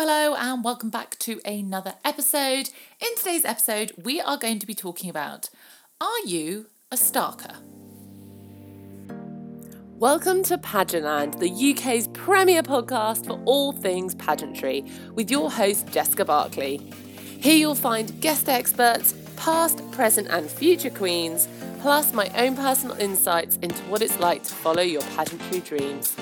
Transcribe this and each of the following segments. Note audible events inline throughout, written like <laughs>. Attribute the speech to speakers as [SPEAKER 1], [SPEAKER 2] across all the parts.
[SPEAKER 1] Hello, and welcome back to another episode. In today's episode, we are going to be talking about Are you a Starker?
[SPEAKER 2] Welcome to Pageantland, the UK's premier podcast for all things pageantry, with your host Jessica Barkley. Here you'll find guest experts, past, present, and future queens, plus my own personal insights into what it's like to follow your pageantry dreams.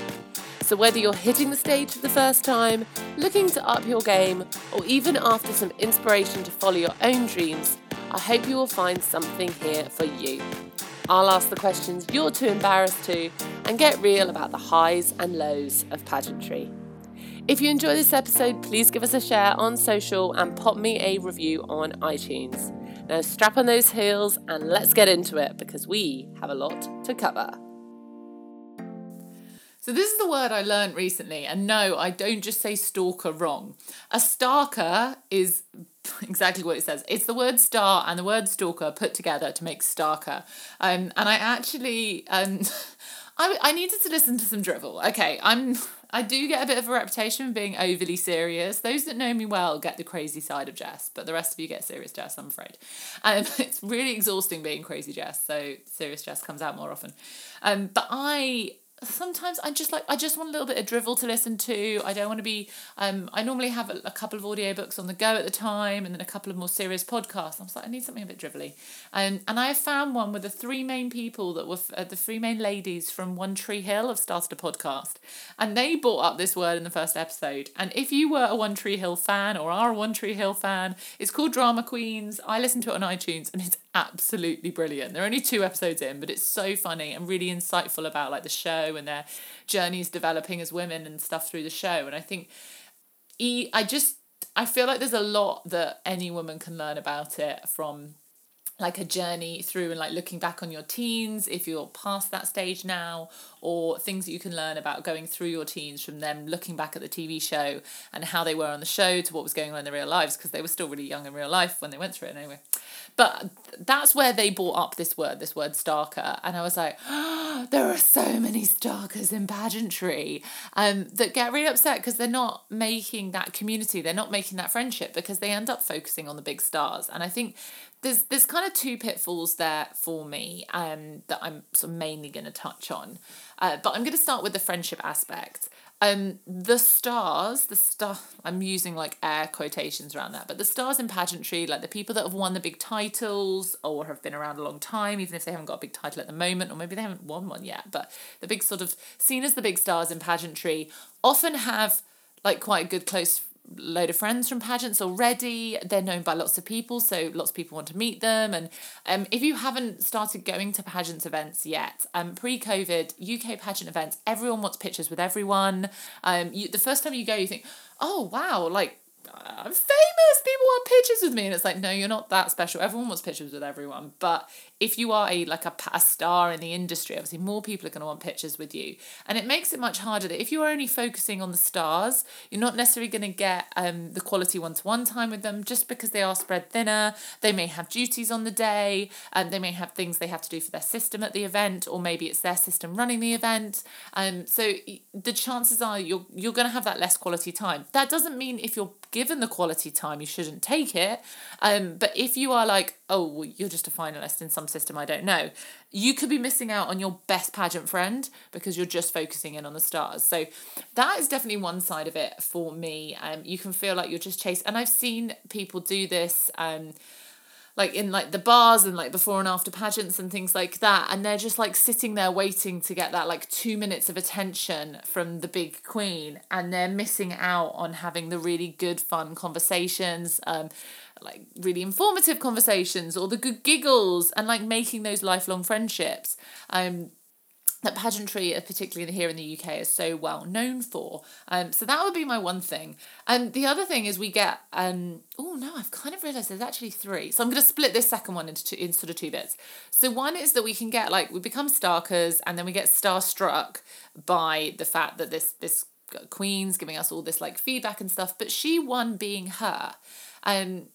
[SPEAKER 2] So, whether you're hitting the stage for the first time, looking to up your game, or even after some inspiration to follow your own dreams, I hope you will find something here for you. I'll ask the questions you're too embarrassed to and get real about the highs and lows of pageantry. If you enjoy this episode, please give us a share on social and pop me a review on iTunes. Now, strap on those heels and let's get into it because we have a lot to cover.
[SPEAKER 1] So, this is the word I learned recently, and no, I don't just say stalker wrong. A starker is <laughs> exactly what it says. It's the word star and the word stalker put together to make starker. Um, and I actually, um, <laughs> I, I needed to listen to some drivel. Okay, I'm. I do get a bit of a reputation for being overly serious. Those that know me well get the crazy side of Jess, but the rest of you get serious Jess, I'm afraid. Um, <laughs> it's really exhausting being crazy Jess, so serious Jess comes out more often. Um, but I sometimes I just like I just want a little bit of drivel to listen to. I don't want to be um I normally have a, a couple of audiobooks on the go at the time and then a couple of more serious podcasts. I was like I need something a bit drivelly. Um, and I found one with the three main people that were uh, the three main ladies from One Tree Hill have started a podcast. And they brought up this word in the first episode. And if you were a One Tree Hill fan or are a One Tree Hill fan, it's called Drama Queens. I listen to it on iTunes and it's absolutely brilliant. There are only two episodes in, but it's so funny and really insightful about like the show and their journeys developing as women and stuff through the show. And I think I just I feel like there's a lot that any woman can learn about it from like a journey through and like looking back on your teens if you're past that stage now or things that you can learn about going through your teens from them looking back at the TV show and how they were on the show to what was going on in their real lives because they were still really young in real life when they went through it anyway. But that's where they brought up this word this word starker and I was like oh, <gasps> there are so many starkers in pageantry um, that get really upset because they're not making that community they're not making that friendship because they end up focusing on the big stars. And I think there's there's kind of two pitfalls there for me um, that I'm sort of mainly going to touch on. Uh, but I'm going to start with the friendship aspect. Um, the stars, the star, I'm using like air quotations around that, but the stars in pageantry, like the people that have won the big titles or have been around a long time, even if they haven't got a big title at the moment, or maybe they haven't won one yet, but the big sort of seen as the big stars in pageantry often have like quite a good close load of friends from pageants already. They're known by lots of people, so lots of people want to meet them. And um, if you haven't started going to pageants events yet, um, pre-COVID UK pageant events, everyone wants pictures with everyone. Um, you, the first time you go, you think, oh wow, like I'm famous. People want pictures with me, and it's like, no, you're not that special. Everyone wants pictures with everyone, but if you are a like a, a star in the industry, obviously more people are going to want pictures with you, and it makes it much harder. That if you are only focusing on the stars, you're not necessarily going to get um the quality one to one time with them, just because they are spread thinner. They may have duties on the day, and they may have things they have to do for their system at the event, or maybe it's their system running the event. Um, so the chances are you're you're going to have that less quality time. That doesn't mean if you're given the quality time, you shouldn't take it. Um, but if you are like, oh, well, you're just a finalist in some system, I don't know, you could be missing out on your best pageant friend because you're just focusing in on the stars. So that is definitely one side of it for me. Um, you can feel like you're just chased. and I've seen people do this. Um, like in like the bars and like before and after pageants and things like that and they're just like sitting there waiting to get that like 2 minutes of attention from the big queen and they're missing out on having the really good fun conversations um like really informative conversations or the good giggles and like making those lifelong friendships. Um that pageantry, uh, particularly here in the UK, is so well known for. Um, so that would be my one thing. And the other thing is we get um oh no, I've kind of realised there's actually three. So I'm gonna split this second one into two, in sort of two bits. So one is that we can get like we become starkers and then we get starstruck by the fact that this this queen's giving us all this like feedback and stuff, but she won being her. Um,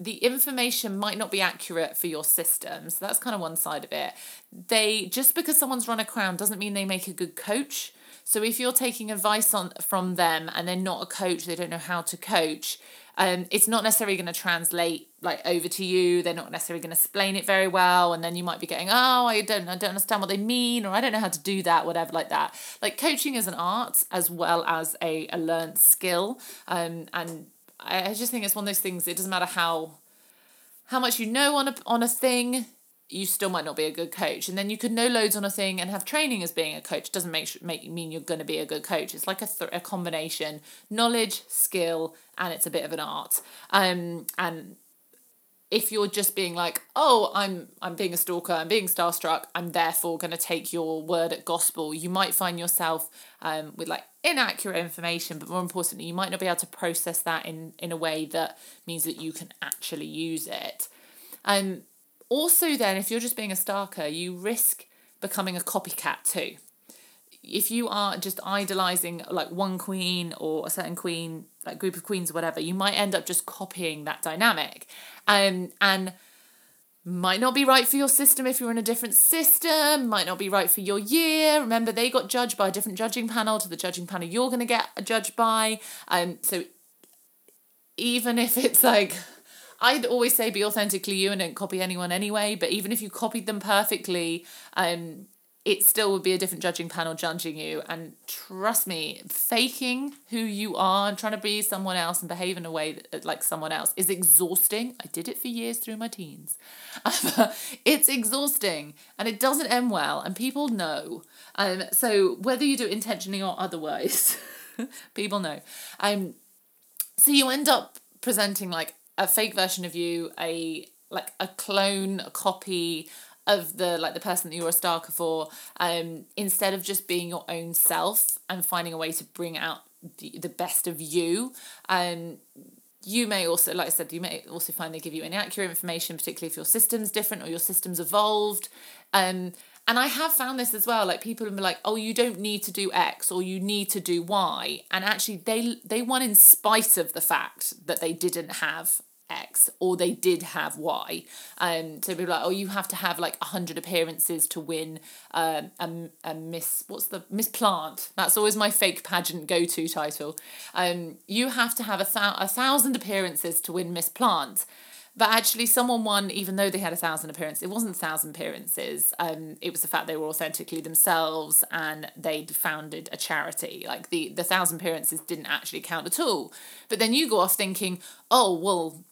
[SPEAKER 1] the information might not be accurate for your system. So that's kind of one side of it. They just because someone's run a crown doesn't mean they make a good coach. So if you're taking advice on from them and they're not a coach, they don't know how to coach, um, it's not necessarily going to translate like over to you. They're not necessarily going to explain it very well, and then you might be getting, oh, I don't, I don't understand what they mean, or I don't know how to do that, whatever, like that. Like coaching is an art as well as a a learned skill, um, and I, just think it's one of those things. It doesn't matter how how much you know on a on a thing you still might not be a good coach. And then you could know loads on a thing and have training as being a coach. Doesn't make make mean you're going to be a good coach. It's like a, th- a combination knowledge skill and it's a bit of an art. Um and if you're just being like oh i'm i'm being a starker i'm being starstruck i'm therefore going to take your word at gospel you might find yourself um with like inaccurate information but more importantly you might not be able to process that in in a way that means that you can actually use it um also, then, if you're just being a starker, you risk becoming a copycat too. If you are just idolizing like one queen or a certain queen, like group of queens or whatever, you might end up just copying that dynamic. Um, and might not be right for your system if you're in a different system, might not be right for your year. Remember, they got judged by a different judging panel to the judging panel you're going to get judged by. Um, so even if it's like I'd always say be authentically you and don't copy anyone anyway. But even if you copied them perfectly, um, it still would be a different judging panel judging you. And trust me, faking who you are and trying to be someone else and behave in a way that, like someone else is exhausting. I did it for years through my teens. <laughs> it's exhausting and it doesn't end well, and people know. Um, so whether you do it intentionally or otherwise, <laughs> people know. Um, so you end up presenting like a fake version of you, a like a clone, a copy of the like the person that you're a starker for, um, instead of just being your own self and finding a way to bring out the, the best of you. Um, you may also, like I said, you may also find they give you inaccurate information, particularly if your system's different or your system's evolved. Um, and I have found this as well. Like people have been like, "Oh, you don't need to do X or you need to do Y," and actually, they they won in spite of the fact that they didn't have X or they did have Y. Um, so people are like, oh, you have to have like 100 appearances to win um, a, a Miss, what's the, Miss Plant. That's always my fake pageant go to title. Um, you have to have a, thou- a thousand appearances to win Miss Plant. But actually, someone won even though they had a thousand appearances. It wasn't a thousand appearances. Um, it was the fact they were authentically themselves and they'd founded a charity. Like the the thousand appearances didn't actually count at all. But then you go off thinking, oh well,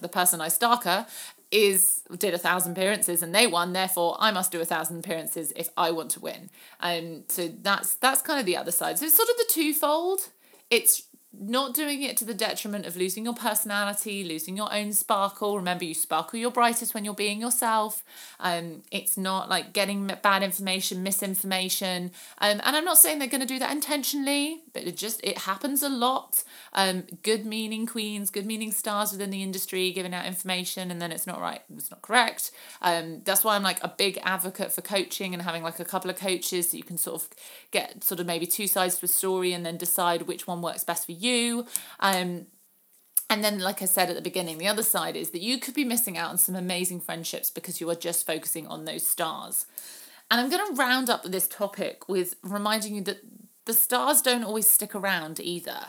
[SPEAKER 1] the person I stalker is did a thousand appearances and they won therefore i must do a thousand appearances if i want to win and so that's that's kind of the other side so it's sort of the twofold it's not doing it to the detriment of losing your personality, losing your own sparkle. Remember, you sparkle your brightest when you're being yourself. Um, it's not like getting bad information, misinformation. Um, and I'm not saying they're going to do that intentionally, but it just it happens a lot. Um, good meaning queens, good meaning stars within the industry giving out information, and then it's not right, it's not correct. Um, that's why I'm like a big advocate for coaching and having like a couple of coaches that you can sort of get sort of maybe two sides to a story and then decide which one works best for you. Um, and then, like I said at the beginning, the other side is that you could be missing out on some amazing friendships because you are just focusing on those stars. And I'm going to round up this topic with reminding you that the stars don't always stick around either.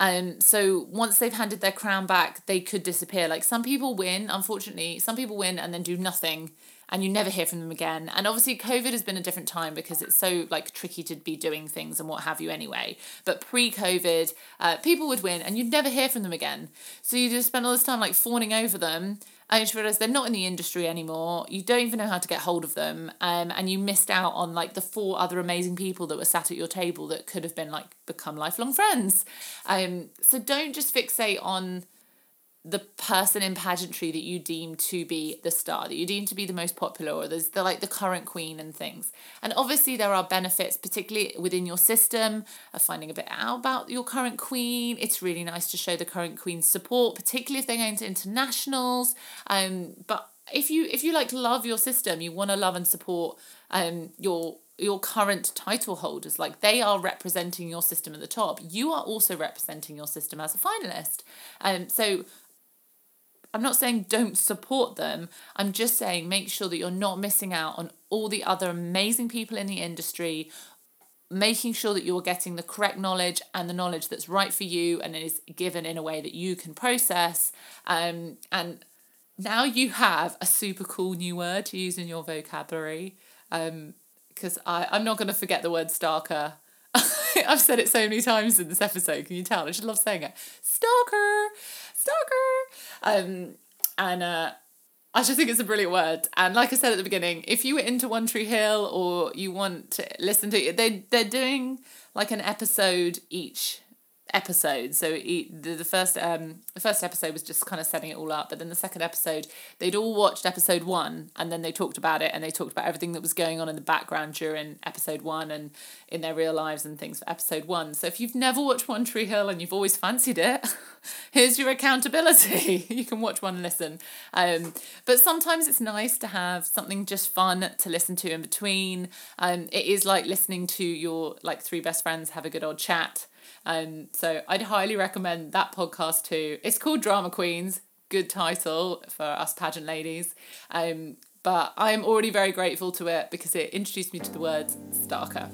[SPEAKER 1] Um, so once they've handed their crown back, they could disappear. Like some people win, unfortunately, some people win and then do nothing and you never hear from them again. And obviously, COVID has been a different time because it's so like tricky to be doing things and what have you anyway. But pre-COVID, uh, people would win and you'd never hear from them again. So you just spend all this time like fawning over them. And you just realize they're not in the industry anymore. You don't even know how to get hold of them, um, and you missed out on like the four other amazing people that were sat at your table that could have been like become lifelong friends. Um, so don't just fixate on the person in pageantry that you deem to be the star, that you deem to be the most popular, or there's the like the current queen and things. And obviously there are benefits, particularly within your system, of finding a bit out about your current queen. It's really nice to show the current queen's support, particularly if they're going to internationals. Um, but if you if you like love your system, you want to love and support um your your current title holders like they are representing your system at the top you are also representing your system as a finalist um so I'm not saying don't support them. I'm just saying make sure that you're not missing out on all the other amazing people in the industry, making sure that you're getting the correct knowledge and the knowledge that's right for you and is given in a way that you can process. Um, and now you have a super cool new word to use in your vocabulary. Because I I'm not going to forget the word starker. <laughs> I've said it so many times in this episode. Can you tell? I just love saying it. Starker, starker. Um, and uh, I just think it's a brilliant word. And like I said at the beginning, if you were into One Tree Hill or you want to listen to it, they they're doing like an episode each episode. So the, the first um the first episode was just kind of setting it all up, but then the second episode they'd all watched episode one and then they talked about it and they talked about everything that was going on in the background during episode one and in their real lives and things for episode one. So if you've never watched One Tree Hill and you've always fancied it, <laughs> here's your accountability. <laughs> you can watch one and listen. Um, but sometimes it's nice to have something just fun to listen to in between. Um, it is like listening to your like three best friends have a good old chat. Um, so I'd highly recommend that podcast too. It's called Drama Queens. Good title for us pageant ladies. Um, but I'm already very grateful to it because it introduced me to the words starker.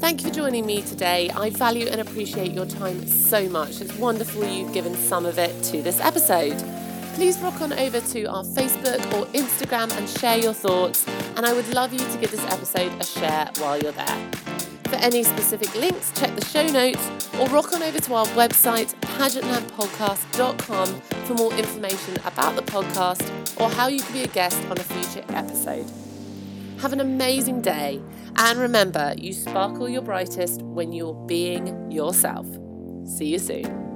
[SPEAKER 2] Thank you for joining me today. I value and appreciate your time so much. It's wonderful you've given some of it to this episode. Please rock on over to our Facebook or Instagram and share your thoughts. And I would love you to give this episode a share while you're there. For any specific links, check the show notes or rock on over to our website, pageantlandpodcast.com, for more information about the podcast or how you can be a guest on a future episode. Have an amazing day, and remember, you sparkle your brightest when you're being yourself. See you soon.